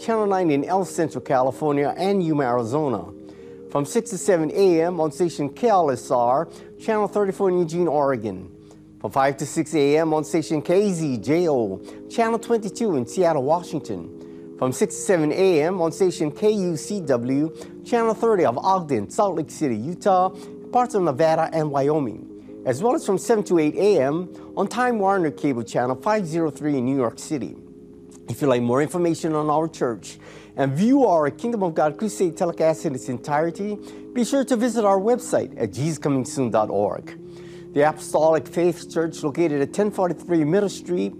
Channel 9 in El Centro, California and Yuma, Arizona, from 6 to 7 a.m. on station KLSR Channel 34 in Eugene, Oregon, from 5 to 6 a.m. on station KZJO Channel 22 in Seattle, Washington, from 6 to 7 a.m. on station KUCW, Channel 30 of Ogden, Salt Lake City, Utah, parts of Nevada and Wyoming, as well as from 7 to 8 a.m. on Time Warner Cable Channel 503 in New York City. If you'd like more information on our church and view our Kingdom of God Crusade telecast in its entirety, be sure to visit our website at jesuscomingsoon.org. The Apostolic Faith Church, located at 1043 Middle Street,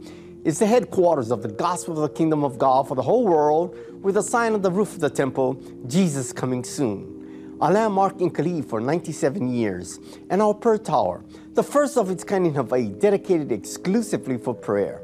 is the headquarters of the gospel of the kingdom of God for the whole world with a sign on the roof of the temple, Jesus coming soon. A landmark in Kalihi for 97 years, and our prayer tower, the first of its kind in Hawaii, dedicated exclusively for prayer.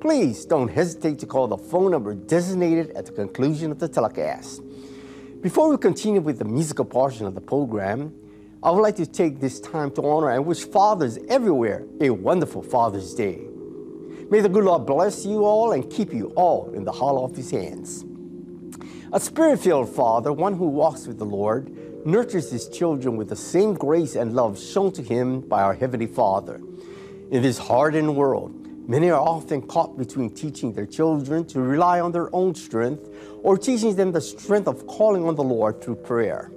please don't hesitate to call the phone number designated at the conclusion of the telecast. Before we continue with the musical portion of the program, I would like to take this time to honor and wish fathers everywhere a wonderful Father's Day. May the good Lord bless you all and keep you all in the hollow of his hands. A spirit filled father, one who walks with the Lord, nurtures his children with the same grace and love shown to him by our Heavenly Father. In this hardened world, many are often caught between teaching their children to rely on their own strength or teaching them the strength of calling on the Lord through prayer.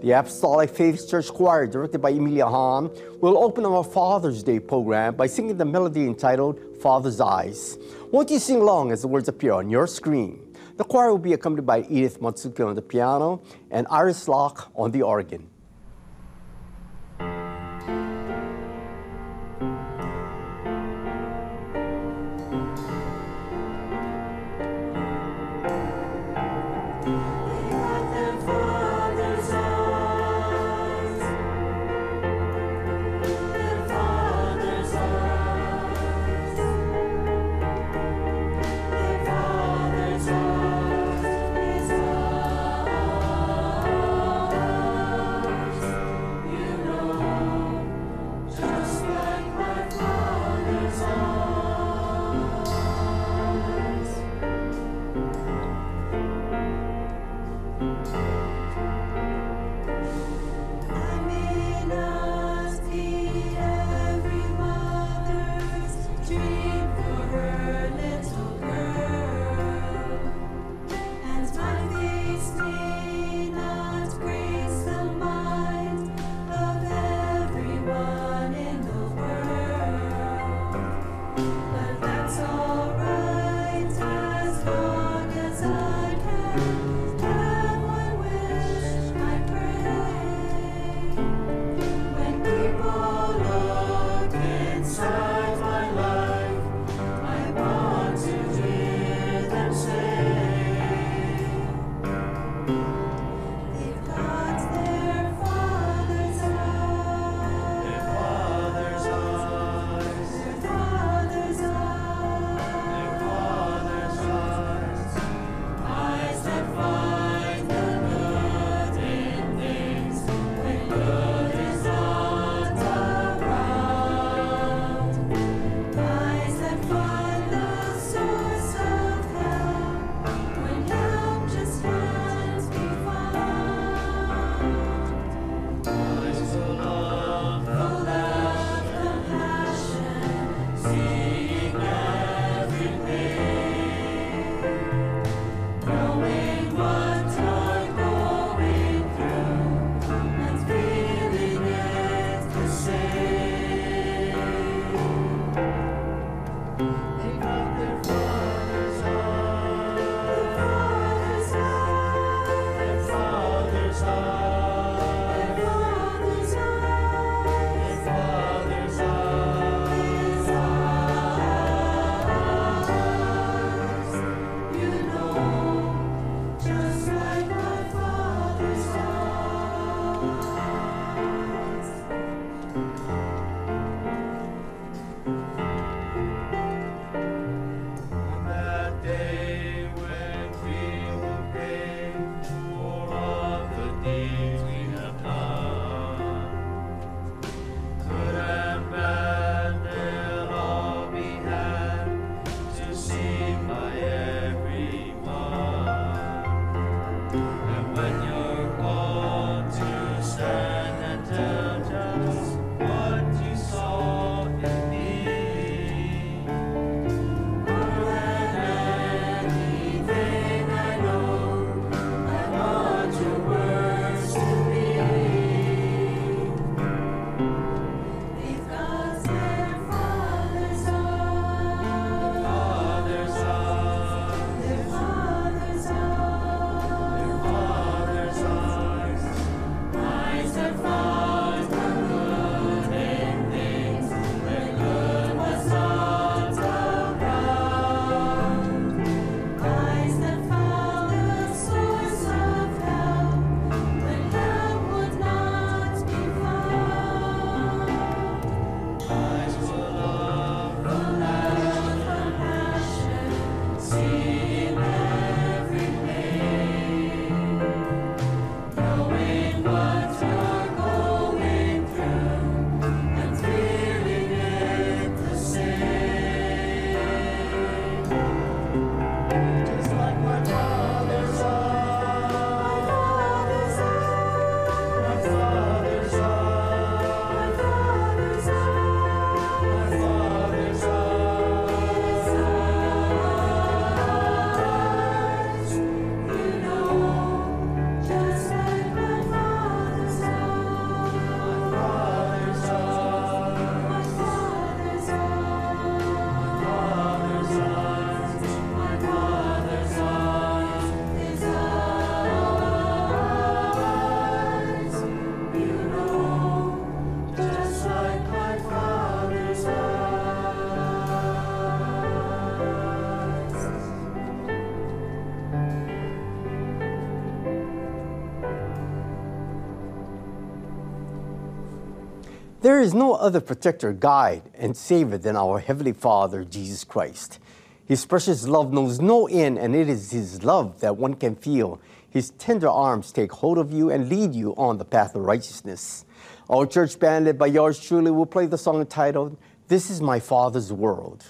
The Apostolic Faith Church Choir, directed by Emilia Hahn, will open our Father's Day program by singing the melody entitled Father's Eyes. Won't you sing along as the words appear on your screen? The choir will be accompanied by Edith Matsuki on the piano and Iris Locke on the organ. There is no other protector, guide, and savior than our Heavenly Father, Jesus Christ. His precious love knows no end, and it is His love that one can feel. His tender arms take hold of you and lead you on the path of righteousness. Our church band, led by yours truly, will play the song entitled, This is My Father's World.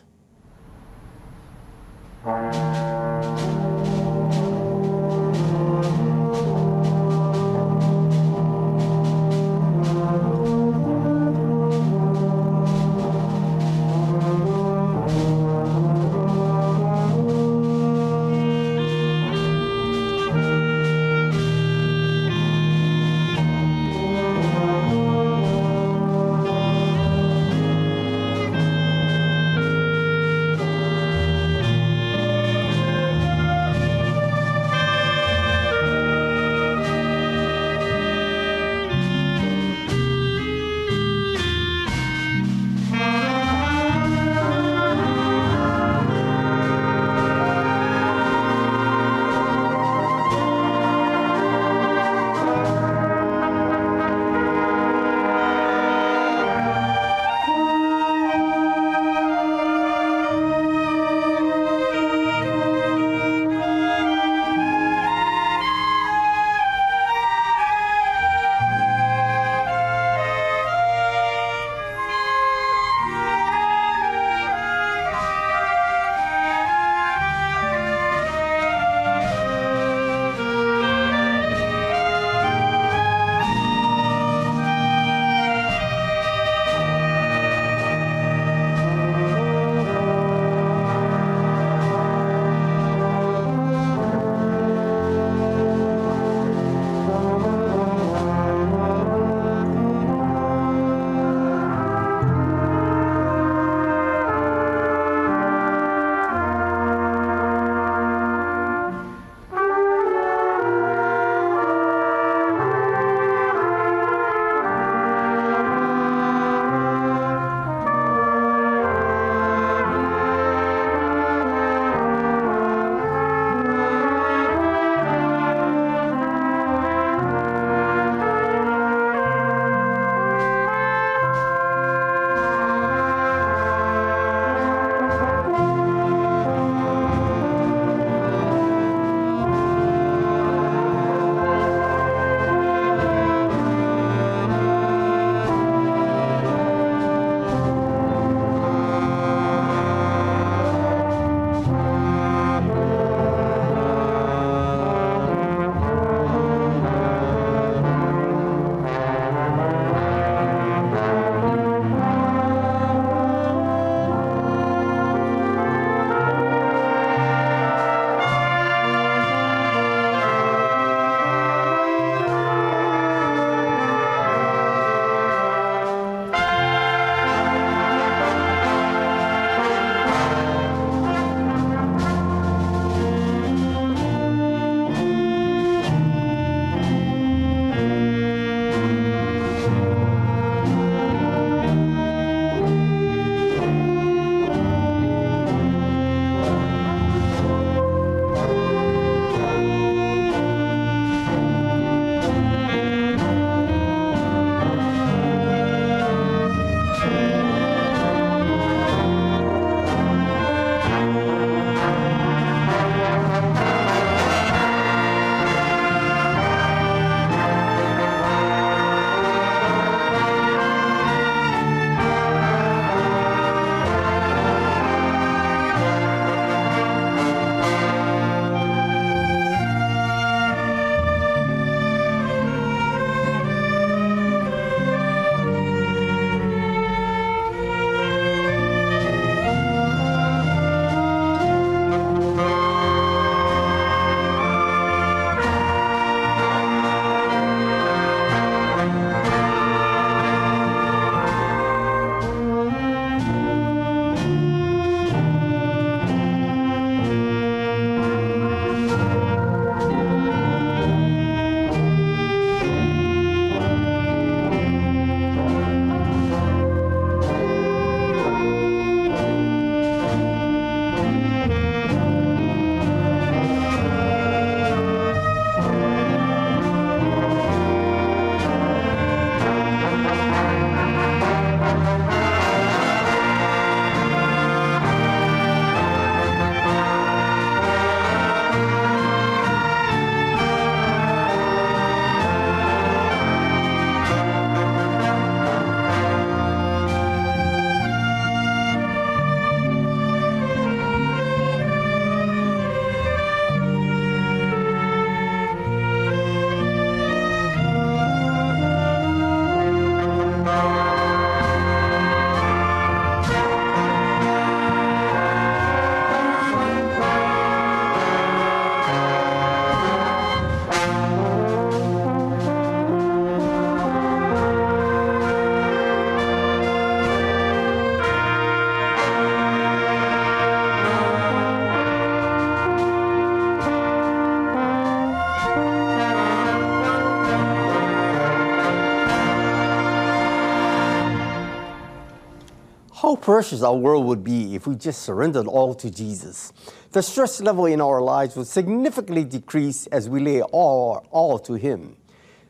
Precious our world would be if we just surrendered all to Jesus. The stress level in our lives would significantly decrease as we lay all, all to Him.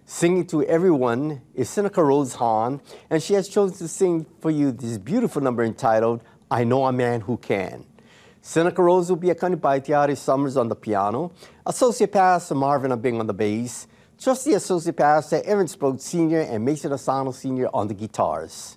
Singing to everyone is Seneca Rose Hahn, and she has chosen to sing for you this beautiful number entitled, I Know a Man Who Can. Seneca Rose will be accompanied by Tiari Summers on the piano, Associate Pastor Marvin Abing on the bass, Trustee Associate Pastor Evan Sprode Sr. and Mason Asano Sr. on the guitars.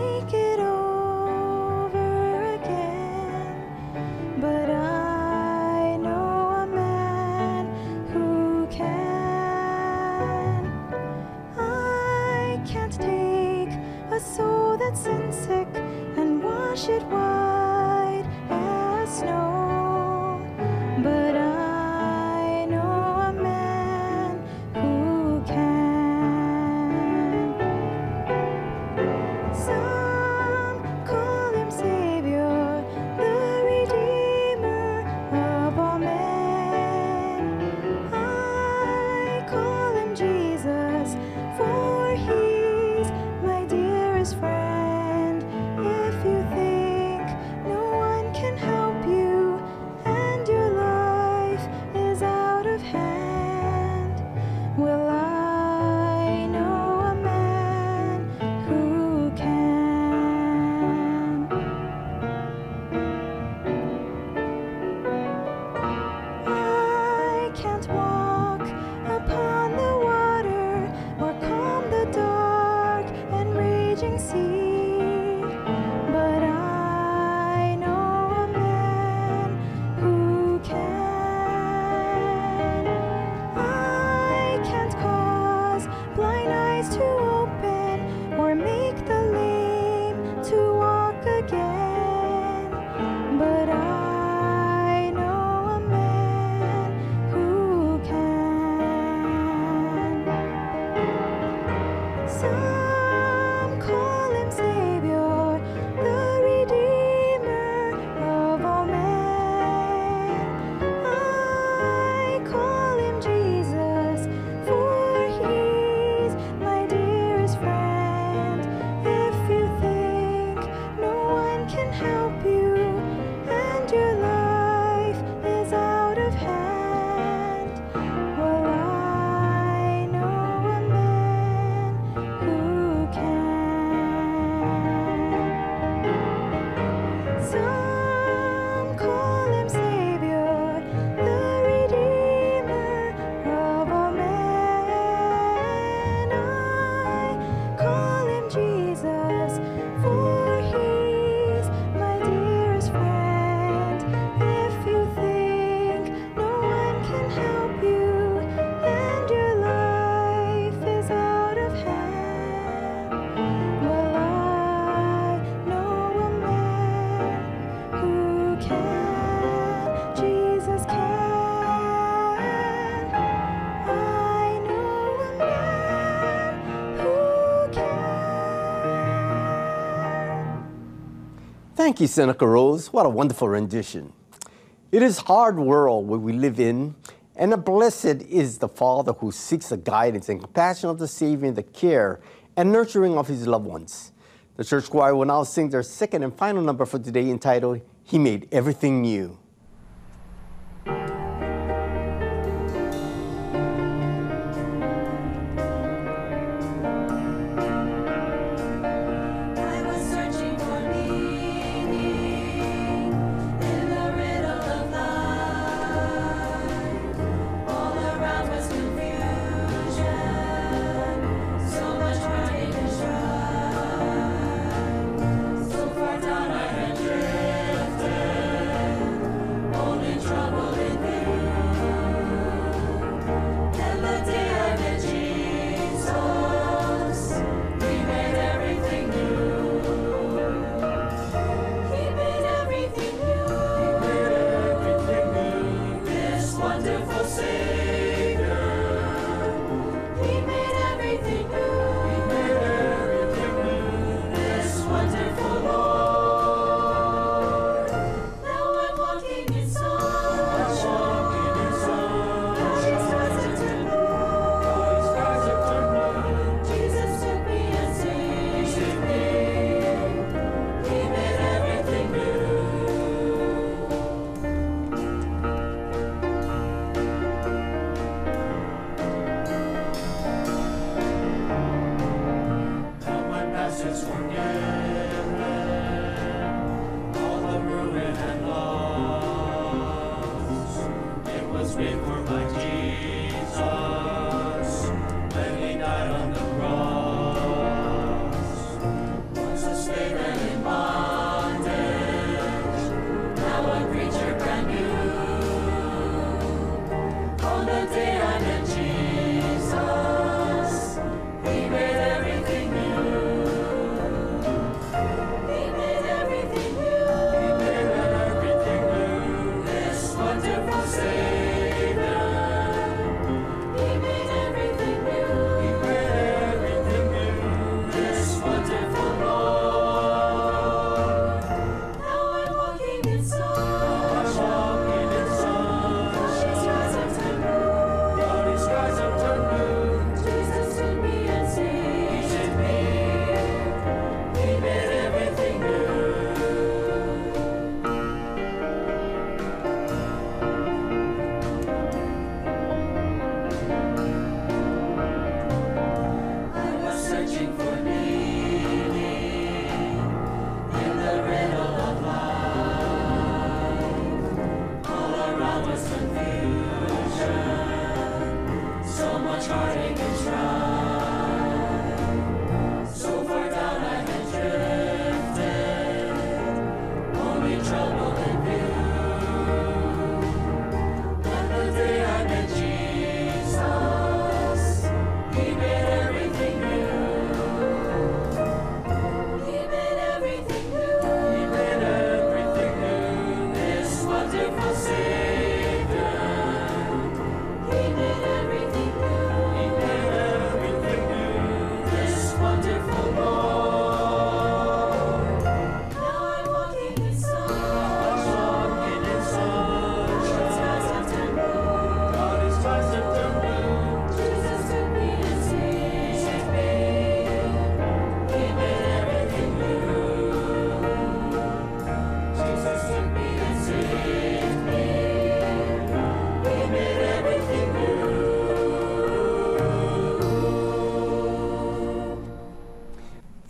Seneca Rose. What a wonderful rendition. It is hard world where we live in, and blessed is the Father who seeks the guidance and compassion of the Savior the care and nurturing of his loved ones. The church choir will now sing their second and final number for today entitled, He Made Everything New.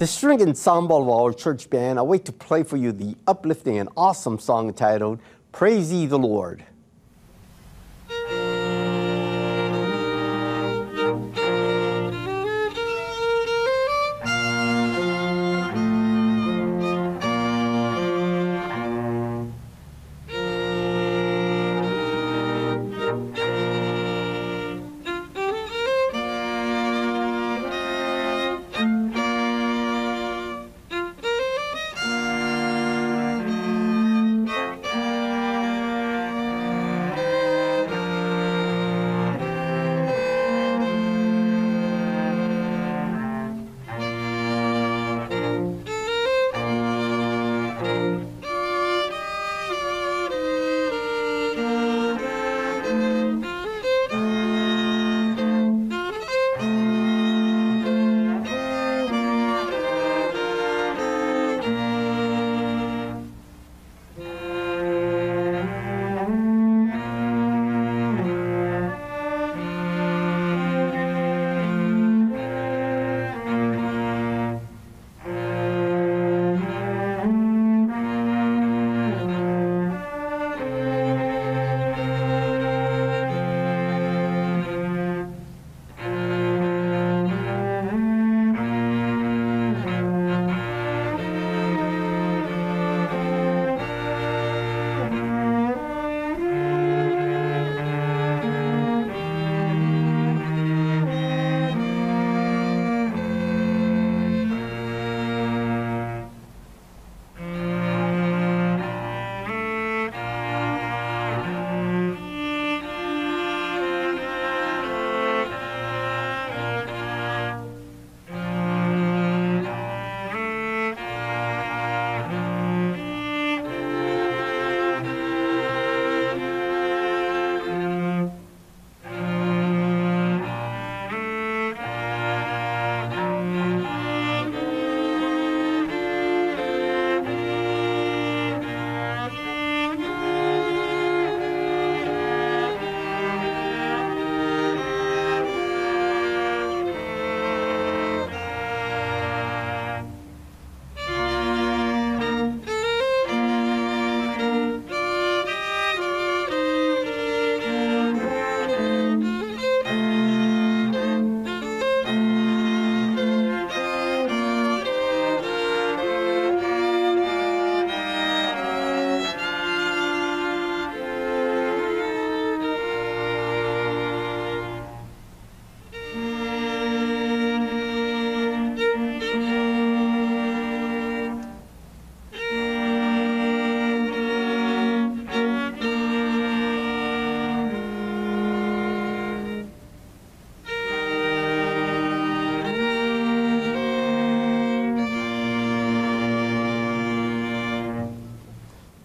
The string ensemble of our church band await to play for you the uplifting and awesome song titled Praise Ye the Lord.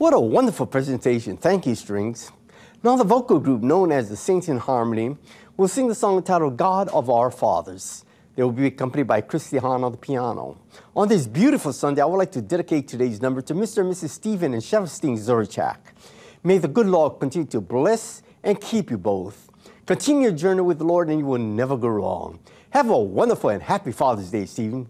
What a wonderful presentation. Thank you, Strings. Now, the vocal group known as the Saints in Harmony will sing the song entitled God of Our Fathers. They will be accompanied by Christy Hahn on the piano. On this beautiful Sunday, I would like to dedicate today's number to Mr. and Mrs. Stephen and Shevstein Zurichak. May the good Lord continue to bless and keep you both. Continue your journey with the Lord and you will never go wrong. Have a wonderful and happy Father's Day, Stephen.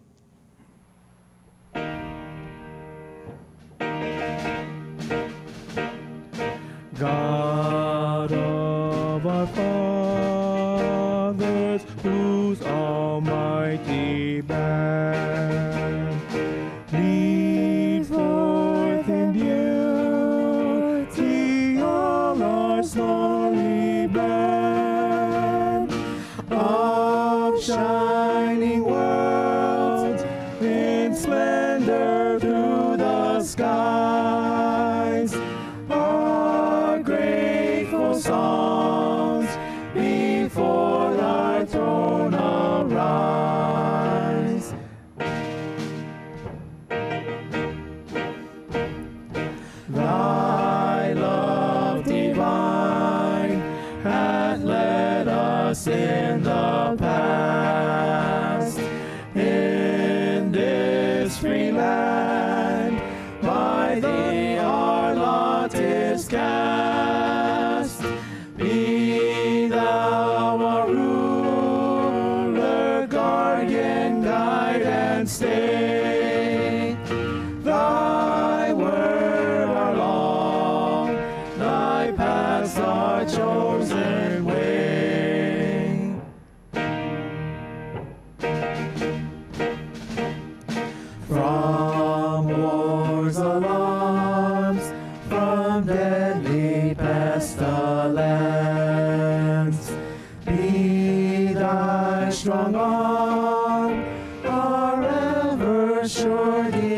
Ever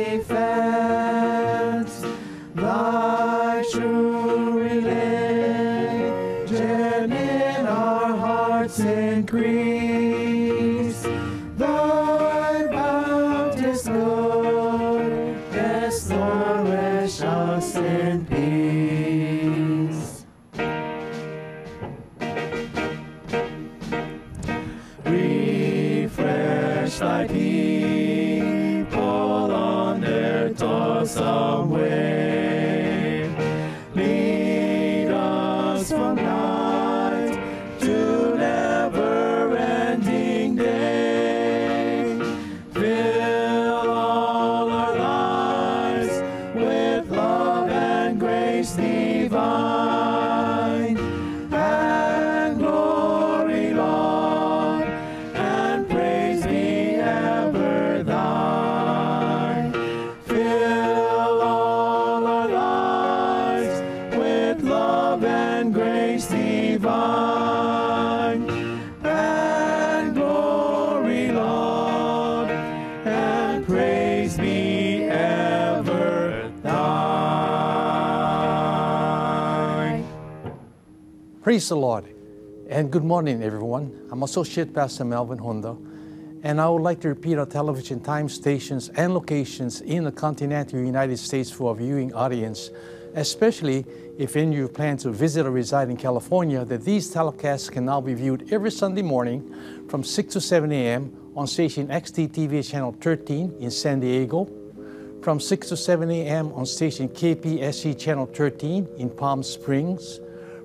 Praise the Lord and good morning, everyone. I'm Associate Pastor Melvin Honda, and I would like to repeat our television time stations and locations in the continental United States for our viewing audience, especially if any of you plan to visit or reside in California, that these telecasts can now be viewed every Sunday morning from 6 to 7 a.m. on station XTTV channel 13 in San Diego, from 6 to 7 a.m. on station KPSC channel 13 in Palm Springs,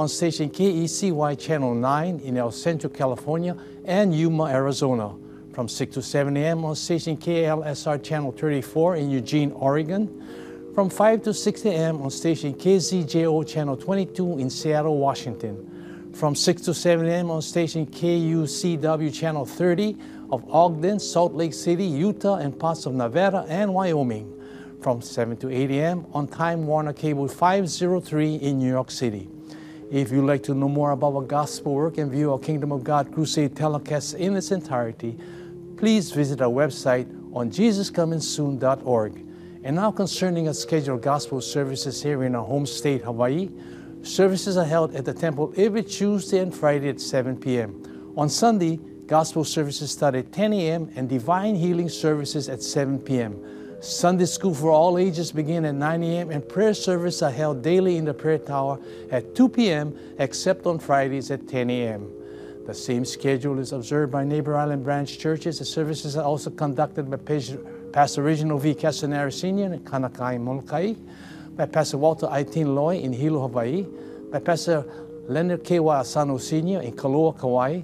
on station KECY channel 9 in El Centro, California and Yuma, Arizona, from 6 to 7 a.m. on station KLSR channel 34 in Eugene, Oregon, from 5 to 6 a.m. on station KZJO channel 22 in Seattle, Washington, from 6 to 7 a.m. on station KUCW channel 30 of Ogden, Salt Lake City, Utah, and parts of Nevada and Wyoming, from 7 to 8 a.m. on Time Warner Cable 503 in New York City. If you'd like to know more about our gospel work and view our Kingdom of God Crusade telecast in its entirety, please visit our website on jesuscomingsoon.org. And now concerning our scheduled gospel services here in our home state, Hawaii, services are held at the temple every Tuesday and Friday at 7 p.m. On Sunday, gospel services start at 10 a.m. and divine healing services at 7 p.m. Sunday school for all ages begin at 9 a.m. and prayer services are held daily in the prayer tower at 2 p.m. except on Fridays at 10 a.m. The same schedule is observed by Neighbor Island branch churches. The services are also conducted by Pastor Reginald V. Castanera Sr. in Kaunakakai, Molokai, by Pastor Walter Aitin Loy in Hilo, Hawaii, by Pastor Leonard K. Asano Sr. in Koloa, Kauai,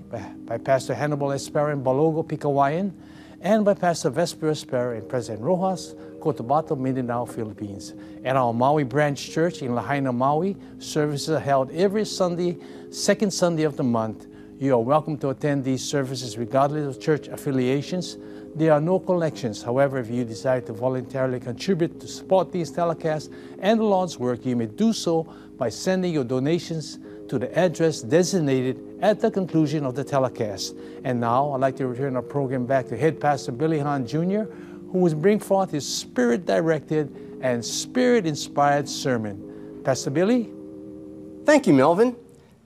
by, Pastor Hannibal Espera in Balogo, Pigcawayan, and by Pastor Vesper Espera and President Roxas, Cotabato, Mindanao, Philippines. At our Maui branch church in Lahaina, Maui, services are held every Sunday, second Sunday of the month. You are welcome to attend these services regardless of church affiliations. There are no collections. However, if you desire to voluntarily contribute to support these telecasts and the Lord's work, you may do so by sending your donations to the address designated at the conclusion of the telecast. And now I'd like to return our program back to Head Pastor Billy Hahn Jr., who will bring forth his spirit directed and spirit inspired sermon. Pastor Billy? Thank you, Melvin.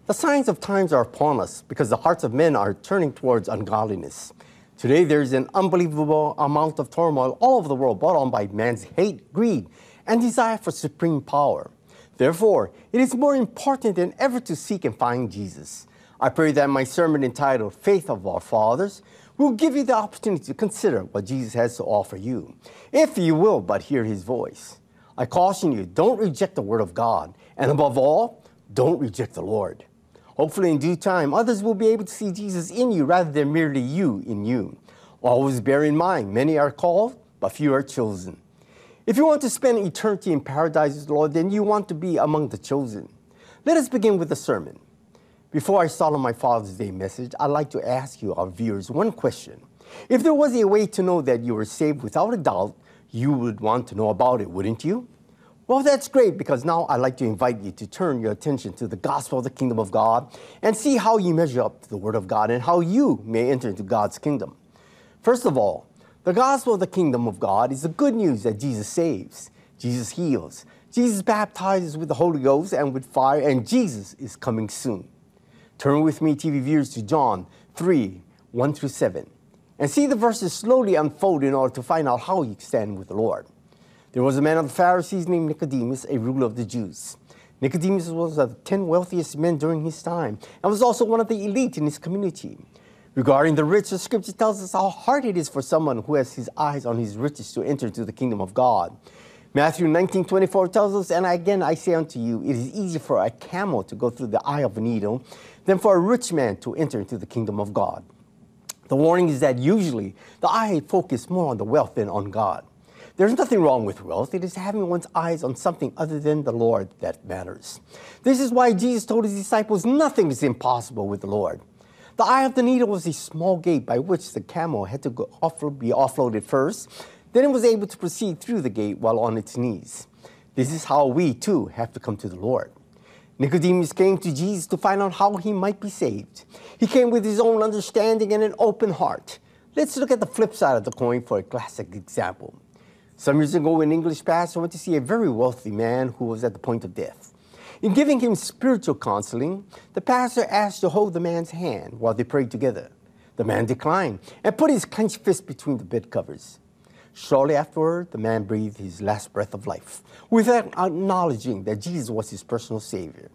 The signs of times are upon us because the hearts of men are turning towards ungodliness. Today, there's an unbelievable amount of turmoil all over the world brought on by man's hate, greed, and desire for supreme power. Therefore, it is more important than ever to seek and find Jesus. I pray that my sermon entitled Faith of Our Fathers will give you the opportunity to consider what Jesus has to offer you, if you will but hear his voice. I caution you, don't reject the word of God, and above all, don't reject the Lord. Hopefully, in due time, others will be able to see Jesus in you rather than merely you in you. Always bear in mind, many are called, but few are chosen. If you want to spend eternity in paradise with the Lord, then you want to be among the chosen. Let us begin with the sermon. Before I start on my Father's Day message, I'd like to ask you, our viewers, one question. If there was a way to know that you were saved without a doubt, you would want to know about it, wouldn't you? Well, that's great because now I'd like to invite you to turn your attention to the gospel of the kingdom of God and see how you measure up to the word of God and how you may enter into God's kingdom. First of all, the gospel of the kingdom of God is the good news that Jesus saves, Jesus heals, Jesus baptizes with the Holy Ghost and with fire, and Jesus is coming soon. Turn with me, TV viewers, to John 3 1 through 7, and see the verses slowly unfold in order to find out how you stand with the Lord. There was a man of the Pharisees named Nicodemus, a ruler of the Jews. Nicodemus was one of the 10 wealthiest men during his time and was also one of the elite in his community. Regarding the rich, the scripture tells us how hard it is for someone who has his eyes on his riches to enter into the kingdom of God. Matthew 19 24 tells us, And again I say unto you, it is easier for a camel to go through the eye of a needle than for a rich man to enter into the kingdom of God. The warning is that usually the eye focuses more on the wealth than on God. There's nothing wrong with wealth. It is having one's eyes on something other than the Lord that matters. This is why Jesus told his disciples nothing is impossible with the Lord. The eye of the needle was a small gate by which the camel had to off, be offloaded first. Then it was able to proceed through the gate while on its knees. This is how we too have to come to the Lord. Nicodemus came to Jesus to find out how he might be saved. He came with his own understanding and an open heart. Let's look at the flip side of the coin for a classic example. Some years ago, an English pastor went to see a very wealthy man who was at the point of death. In giving him spiritual counseling, the pastor asked to hold the man's hand while they prayed together. The man declined and put his clenched fist between the bed covers. Shortly afterward, the man breathed his last breath of life without acknowledging that Jesus was his personal Savior.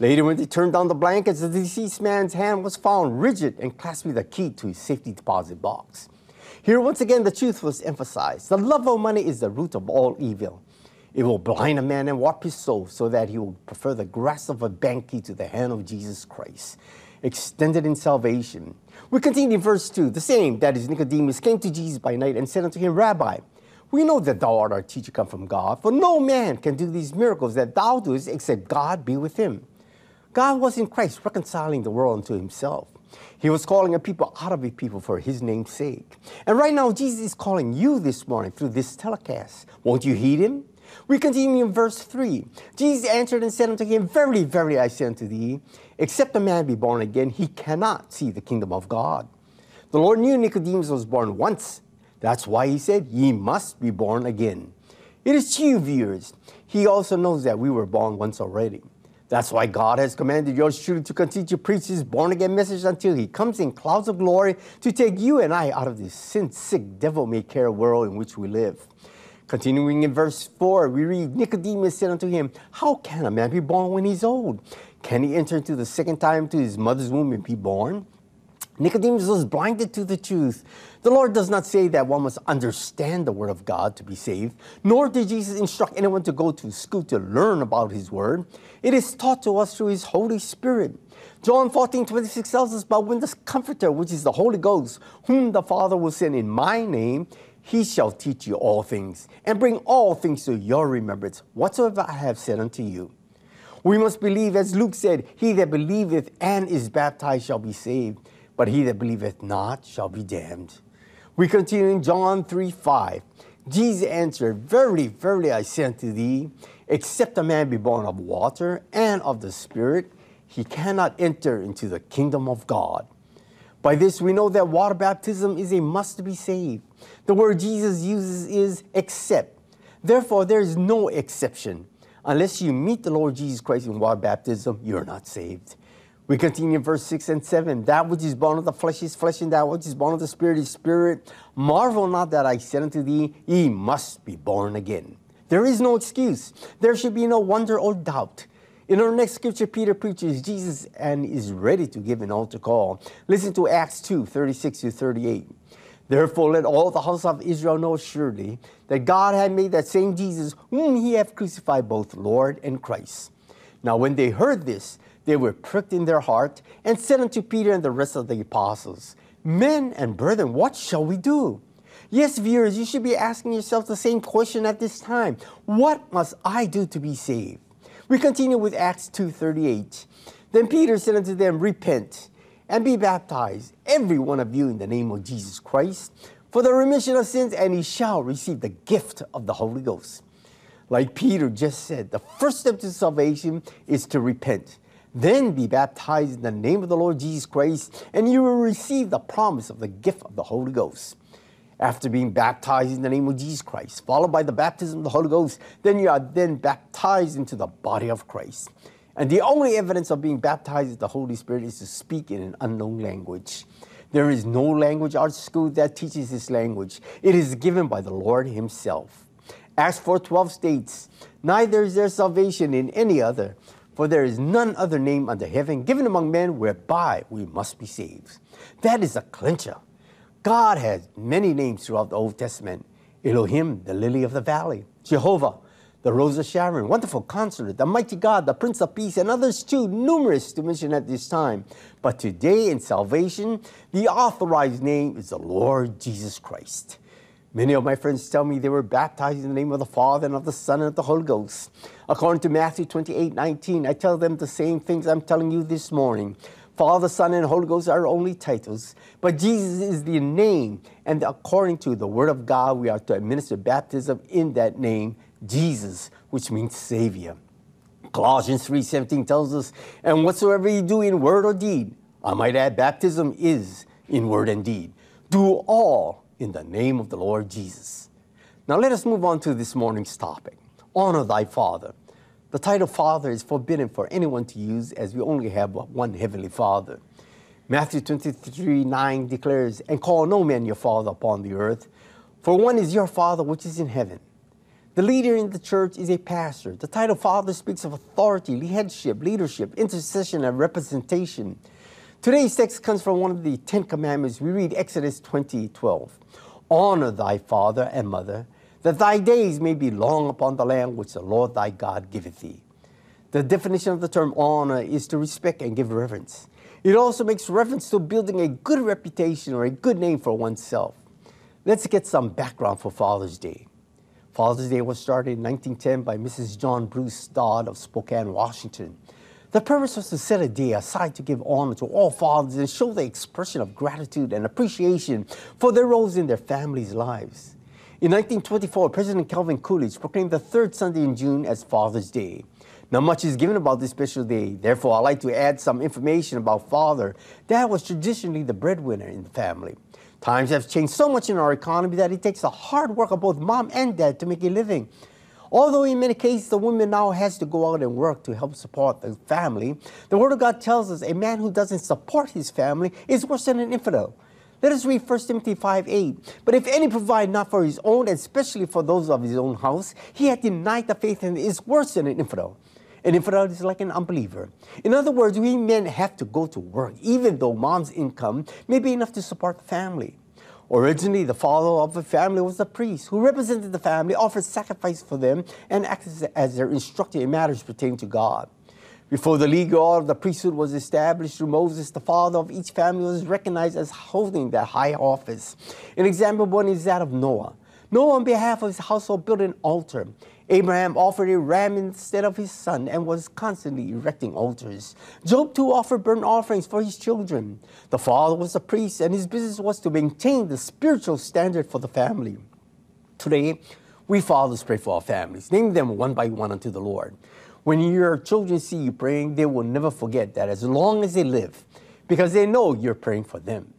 Later, when they turned down the blankets, the deceased man's hand was found rigid and clasped with a key to his safety deposit box. Here, once again, the truth was emphasized. The love of money is the root of all evil. It will blind a man and warp his soul so that he will prefer the grasp of a bank key to the hand of Jesus Christ, extended in salvation. We continue in verse 2. The same, that is, Nicodemus, came to Jesus by night and said unto him, Rabbi, we know that thou art our teacher come from God, for no man can do these miracles that thou doest except God be with him. God was in Christ reconciling the world unto himself. He was calling a people out of a people for his name's sake. And right now, Jesus is calling you this morning through this telecast. Won't you heed him? We continue in verse 3. Jesus answered and said unto him, Verily, verily, I say unto thee, except a man be born again, he cannot see the kingdom of God. The Lord knew Nicodemus was born once. That's why he said, Ye must be born again. It is to you, viewers. He also knows that we were born once already. That's why God has commanded yours truly to continue to preach his born again message until he comes in clouds of glory to take you and I out of this sin sick, devil may care world in which we live. Continuing in verse 4, we read Nicodemus said unto him, How can a man be born when he's old? Can he enter into the second time to his mother's womb and be born? Nicodemus was blinded to the truth. The Lord does not say that one must understand the Word of God to be saved, nor did Jesus instruct anyone to go to school to learn about His Word. It is taught to us through His Holy Spirit. John 14, 26 tells us, But when the Comforter, which is the Holy Ghost, whom the Father will send in my name, he shall teach you all things, and bring all things to your remembrance, whatsoever I have said unto you. We must believe, as Luke said, He that believeth and is baptized shall be saved, but he that believeth not shall be damned. We continue in John 3 5. Jesus answered, Verily, verily, I say unto thee, except a man be born of water and of the Spirit, he cannot enter into the kingdom of God. By this we know that water baptism is a must to be saved. The word Jesus uses is except. Therefore, there is no exception. Unless you meet the Lord Jesus Christ in water baptism, you're not saved. We continue in verse 6 and 7. That which is born of the flesh is flesh, and that which is born of the spirit is spirit. Marvel not that I said unto thee, Ye must be born again. There is no excuse. There should be no wonder or doubt. In our next scripture, Peter preaches Jesus and is ready to give an altar call. Listen to Acts 2 36 to 38. Therefore, let all the house of Israel know surely that God had made that same Jesus, whom he hath crucified, both Lord and Christ. Now, when they heard this, they were pricked in their heart and said unto Peter and the rest of the apostles, Men and brethren, what shall we do? Yes, viewers, you should be asking yourself the same question at this time. What must I do to be saved? We continue with Acts 2:38. Then Peter said unto them, Repent and be baptized, every one of you, in the name of Jesus Christ, for the remission of sins, and ye shall receive the gift of the Holy Ghost. Like Peter just said, the first step to salvation is to repent. Then be baptized in the name of the Lord Jesus Christ, and you will receive the promise of the gift of the Holy Ghost. After being baptized in the name of Jesus Christ, followed by the baptism of the Holy Ghost, then you are then baptized into the body of Christ. And the only evidence of being baptized with the Holy Spirit is to speak in an unknown language. There is no language art school that teaches this language. It is given by the Lord Himself. Acts 4:12 states, Neither is there salvation in any other, for there is none other name under heaven given among men whereby we must be saved. That is a clincher. God has many names throughout the Old Testament. Elohim, the lily of the valley. Jehovah, the rose of Sharon. Wonderful counselor, the mighty God, the Prince of Peace, and others too, numerous to mention at this time. But today in salvation, the authorized name is the Lord Jesus Christ. Many of my friends tell me they were baptized in the name of the Father and of the Son and of the Holy Ghost. According to Matthew 28 19, I tell them the same things I'm telling you this morning. Father, Son, and Holy Ghost are only titles, but Jesus is the name. And according to the Word of God, we are to administer baptism in that name, Jesus, which means Savior. Colossians 3:17 tells us, "And whatsoever you do in word or deed, I might add, baptism is in word and deed. Do all in the name of the Lord Jesus." Now let us move on to this morning's topic. Honor thy father. The title father is forbidden for anyone to use as we only have one heavenly father. Matthew 23 9 declares, And call no man your father upon the earth, for one is your father which is in heaven. The leader in the church is a pastor. The title father speaks of authority, headship, leadership, intercession, and representation. Today's text comes from one of the Ten Commandments. We read Exodus 20 12. Honor thy father and mother, that thy days may be long upon the land which the Lord thy God giveth thee. The definition of the term honor is to respect and give reverence. It also makes reference to building a good reputation or a good name for oneself. Let's get some background for Father's Day. Father's Day was started in 1910 by Mrs. John Bruce Dodd of Spokane, Washington. The purpose was to set a day aside to give honor to all fathers and show the expression of gratitude and appreciation for their roles in their families' lives. In 1924, President Calvin Coolidge proclaimed the third Sunday in June as Father's Day. Not much is given about this special day. Therefore, I'd like to add some information about father. Dad was traditionally the breadwinner in the family. Times have changed so much in our economy that it takes the hard work of both mom and dad to make a living. Although in many cases the woman now has to go out and work to help support the family, the Word of God tells us a man who doesn't support his family is worse than an infidel. Let us read 1 Timothy 5 8. But if any provide not for his own, and especially for those of his own house, he hath denied the faith and is worse than an infidel. An infidel is like an unbeliever. In other words, we men have to go to work, even though mom's income may be enough to support the family. Originally, the father of the family was the priest who represented the family, offered sacrifice for them, and acted as their instructor in matters pertaining to God. Before the legal order of the priesthood was established through Moses, the father of each family was recognized as holding that high office. An example one is that of Noah. Noah, on behalf of his household, built an altar. Abraham offered a ram instead of his son and was constantly erecting altars. Job too offered burnt offerings for his children. The father was a priest, and his business was to maintain the spiritual standard for the family. Today, we fathers pray for our families, name them one by one unto the Lord. When your children see you praying, they will never forget that as long as they live, because they know you're praying for them.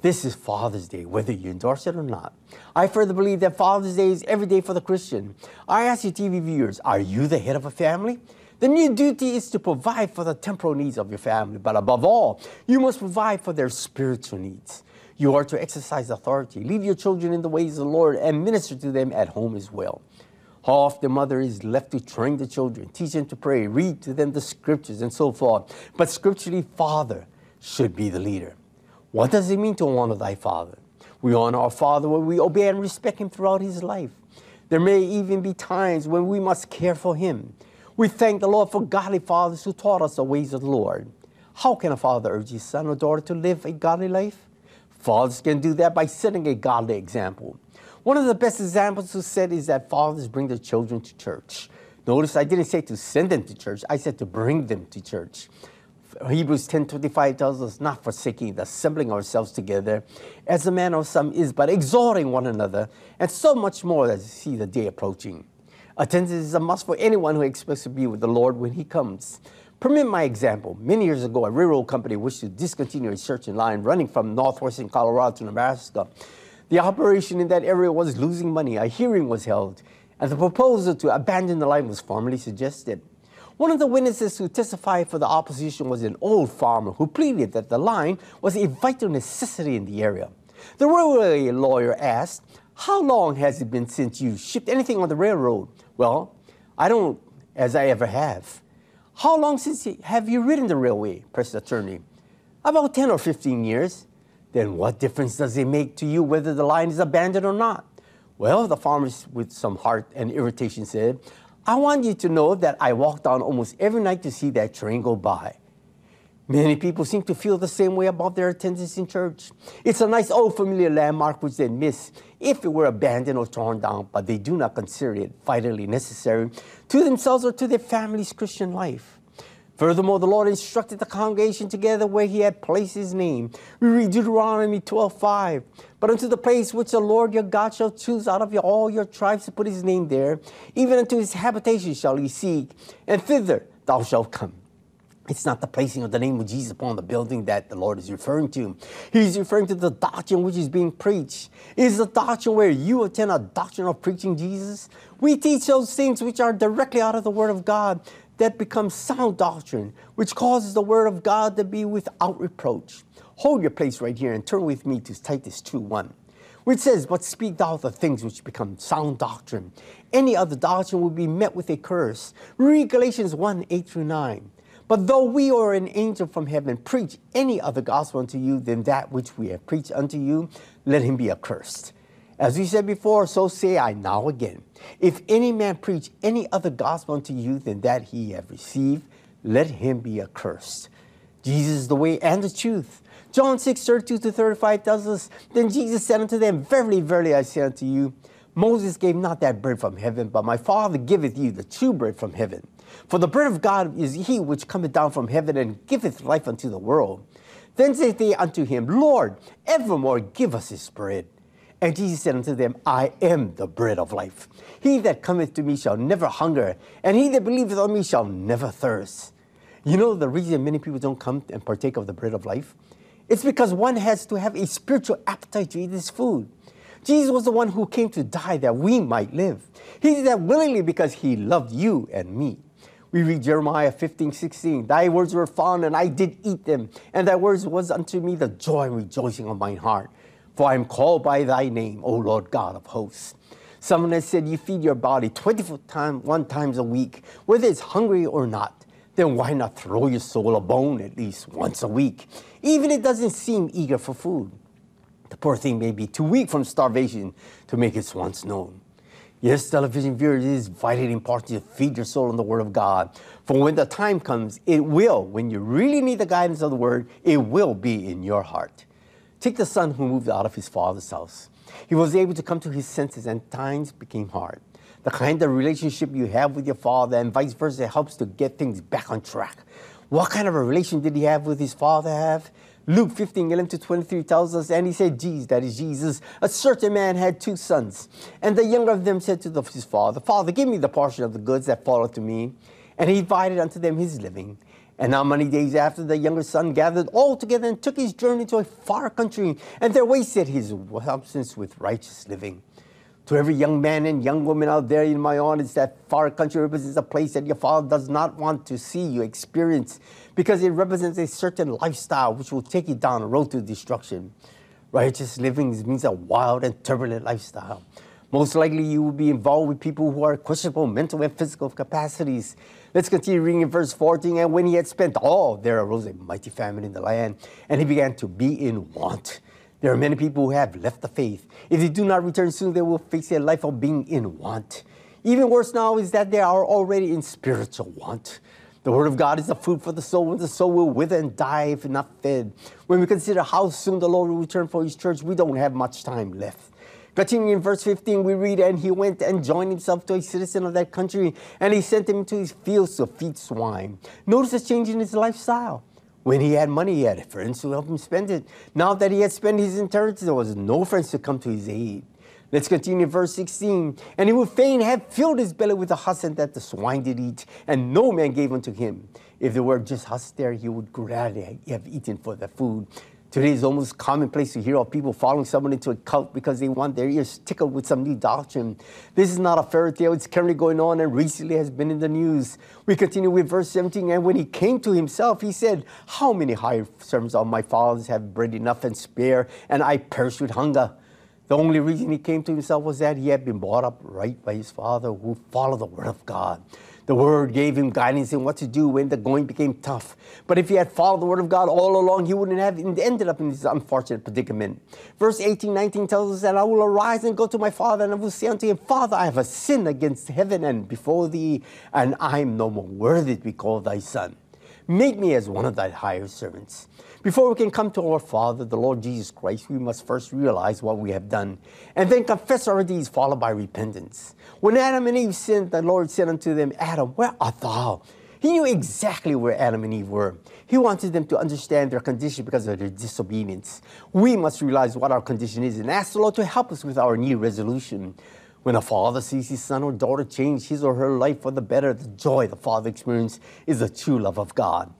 This is Father's Day, whether you endorse it or not. I further believe that Father's Day is every day for the Christian. I ask you, TV viewers, are you the head of a family? Then your duty is to provide for the temporal needs of your family, but above all, you must provide for their spiritual needs. You are to exercise authority, lead your children in the ways of the Lord, and minister to them at home as well. How often mother is left to train the children, teach them to pray, read to them the scriptures, and so forth. But scripturally, father should be the leader. What does it mean to honor thy father? We honor our father when we obey and respect him throughout his life. There may even be times when we must care for him. We thank the Lord for godly fathers who taught us the ways of the Lord. How can a father urge his son or daughter to live a godly life? Fathers can do that by setting a godly example. One of the best examples to set is that fathers bring their children to church. Notice I didn't say to send them to church, I said to bring them to church. Hebrews 10:25 tells us not forsaking the assembling ourselves together as the manner of some is, but exhorting one another, and so much more as you see the day approaching. Attendance is a must for anyone who expects to be with the Lord when He comes. Permit my example. Many years ago, a railroad company wished to discontinue a searching line running from northwestern Colorado to Nebraska. The operation in that area was losing money. A hearing was held, and the proposal to abandon the line was formally suggested. One of the witnesses who testified for the opposition was an old farmer who pleaded that the line was a vital necessity in the area. The railway lawyer asked, How long has it been since you shipped anything on the railroad? Well, I don't, as I ever have. How long since have you ridden the railway? pressed the attorney. About 10 or 15 years. Then what difference does it make to you whether the line is abandoned or not? Well, the farmer, with some heart and irritation, said, I want you to know that I walk down almost every night to see that train go by. Many people seem to feel the same way about their attendance in church. It's a nice old familiar landmark which they miss if it were abandoned or torn down, but they do not consider it vitally necessary to themselves or to their family's Christian life. Furthermore, the Lord instructed the congregation together where he had placed his name. We read Deuteronomy 12:5. But unto the place which the Lord your God shall choose out of your, all your tribes to put his name there, even unto his habitation shall he seek, and thither thou shalt come. It's not the placing of the name of Jesus upon the building that the Lord is referring to. He's referring to the doctrine which is being preached. Is the doctrine where you attend a doctrine of preaching Jesus? We teach those things which are directly out of the Word of God that become sound doctrine, which causes the Word of God to be without reproach. Hold your place right here and turn with me to Titus 2 1 which says, But speak thou the things which become sound doctrine. Any other doctrine will be met with a curse. Read Galatians 1 8 through 9. But though we or an angel from heaven preach any other gospel unto you than that which we have preached unto you, let him be accursed. As we said before, so say I now again. If any man preach any other gospel unto you than that he have received, let him be accursed. Jesus is the way and the truth. John 6, 32 to 35 tells us, Then Jesus said unto them, Verily, verily, I say unto you, Moses gave not that bread from heaven, but my Father giveth you the true bread from heaven. For the bread of God is he which cometh down from heaven and giveth life unto the world. Then said they unto him, Lord, evermore give us this bread. And Jesus said unto them, I am the bread of life. He that cometh to me shall never hunger, and he that believeth on me shall never thirst. You know the reason many people don't come and partake of the bread of life? It's because one has to have a spiritual appetite to eat this food. Jesus was the one who came to die that we might live. He did that willingly because he loved you and me. We read Jeremiah 15, 16. Thy words were found, and I did eat them, and thy words was unto me the joy and rejoicing of mine heart. For I am called by thy name, O Lord God of hosts. Someone has said, You feed your body 24 times, one times a week, whether it's hungry or not. Then why not throw your soul a bone at least once a week, even if it doesn't seem eager for food? The poor thing may be too weak from starvation to make its wants known. Yes, television viewers, it is vitally important to feed your soul on the Word of God. For when the time comes, it will, when you really need the guidance of the Word, it will be in your heart. Take the son who moved out of his father's house. He was able to come to his senses, and times became hard. The kind of relationship you have with your father and vice versa helps to get things back on track. What kind of a relation did he have with his father have? Luke 15, 11 to 23 tells us, and he said, Jesus, that is Jesus, a certain man had two sons. And the younger of them said to the- his father, Father, give me the portion of the goods that fall to me. And he divided unto them his living. And not many days after, the younger son gathered all together and took his journey to a far country, and there wasted his substance with righteous living. To every young man and young woman out there in my audience, that far country represents a place that your father does not want to see you experience because it represents a certain lifestyle which will take you down a road to destruction. Righteous living means a wild and turbulent lifestyle. Most likely, you will be involved with people who are questionable mental and physical capacities. Let's continue reading in verse 14. And when he had spent all, there arose a mighty famine in the land, and he began to be in want. There are many people who have left the faith. If they do not return soon, they will face a life of being in want. Even worse now is that they are already in spiritual want. The Word of God is the food for the soul, and the soul will wither and die if not fed. When we consider how soon the Lord will return for His church, we don't have much time left. Continuing in verse 15, we read, And he went and joined himself to a citizen of that country, and he sent him to his fields to feed swine. Notice a change in his lifestyle. When he had money, he had friends who helped him spend it. Now that he had spent his inheritance, there was no friends to come to his aid. Let's continue in verse 16. And he would fain have filled his belly with the husk that the swine did eat, and no man gave unto him. If there were just husks there, he would gladly have eaten for the food. Today is almost commonplace to hear of people following someone into a cult because they want their ears tickled with some new doctrine. This is not a fairy tale. It's currently going on and recently has been in the news. We continue with verse 17. And when he came to himself, he said, How many hired servants of my father's have bread enough and spare, and I perish with hunger? The only reason he came to himself was that he had been brought up right by his father who followed the word of God. The word gave him guidance in what to do when the going became tough. But if he had followed the word of God all along, he wouldn't have ended up in this unfortunate predicament. Verse 18, 19 tells us that I will arise and go to my father, and I will say unto him, Father, I have a sin against heaven and before thee, and I am no more worthy to be called thy son. Make me as one of thy hired servants. Before we can come to our Father, the Lord Jesus Christ, we must first realize what we have done and then confess our deeds, followed by repentance. When Adam and Eve sinned, the Lord said unto them, Adam, where art thou? He knew exactly where Adam and Eve were. He wanted them to understand their condition because of their disobedience. We must realize what our condition is and ask the Lord to help us with our new resolution. When a father sees his son or daughter change his or her life for the better, the joy the father experiences is the true love of God.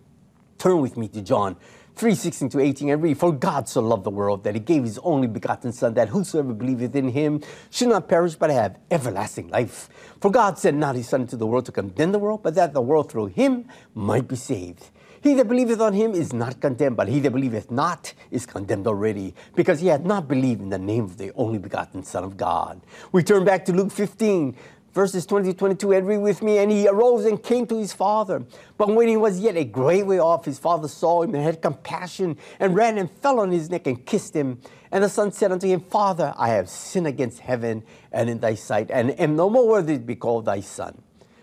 Turn with me to John 3 16 to 18 and read, For God so loved the world that he gave his only begotten Son, that whosoever believeth in him should not perish but have everlasting life. For God sent not his Son into the world to condemn the world, but that the world through him might be saved. He that believeth on him is not condemned, but he that believeth not is condemned already, because he hath not believed in the name of the only begotten Son of God. We turn back to Luke 15, verses 20 to 22, and read with me. And he arose and came to his father. But when he was yet a great way off, his father saw him and had compassion, and ran and fell on his neck and kissed him. And the son said unto him, Father, I have sinned against heaven and in thy sight, and am no more worthy to be called thy son.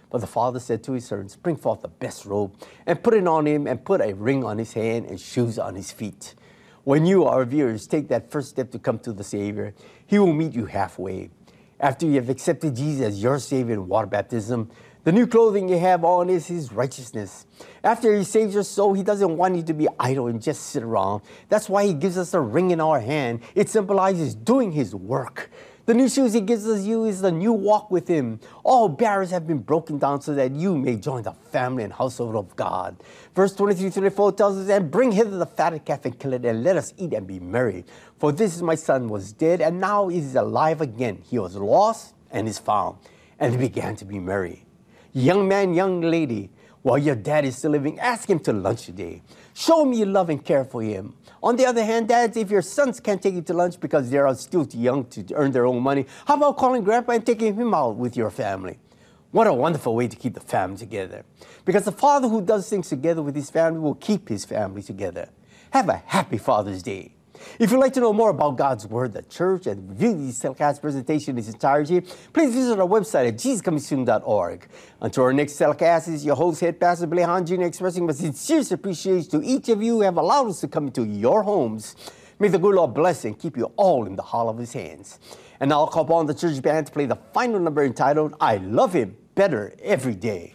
But the father said to his servants, Bring forth the best robe, and put it on him, and put a ring on his hand, and shoes on his feet. When you, our viewers, take that first step to come to the Savior, He will meet you halfway. After you have accepted Jesus as your Savior in water baptism, The new clothing you have on is His righteousness. After He saves your soul, He doesn't want you to be idle and just sit around. That's why He gives us a ring in our hand. It symbolizes doing His work. The new shoes He gives us you is the new walk with Him. All barriers have been broken down so that you may join the family and household of God. Verse 23 24 tells us, And bring hither the fatted calf and kill it, and let us eat and be merry. For this is my son was dead, and now he is alive again. He was lost and is found. And they began to be merry. Young man, young lady, while your dad is still living, ask him to lunch today. Show you love and care for him. On the other hand, dads, if your sons can't take you to lunch because they are still too young to earn their own money, how about calling grandpa and taking him out with your family? What a wonderful way to keep the family together. Because the father who does things together with his family will keep his family together. Have a happy Father's Day. If you'd like to know more about God's Word, the church, and view the telecast presentation in its entirety, please visit our website at jesuscomingsoon.org. Until our next telecast, is your host, Head Pastor Billy Hahn Jr., expressing my sincerest appreciation to each of you who have allowed us to come into your homes. May the good Lord bless and keep you all in the hall of his hands. And I'll call upon the church band to play the final number entitled, I Love Him Better Every Day.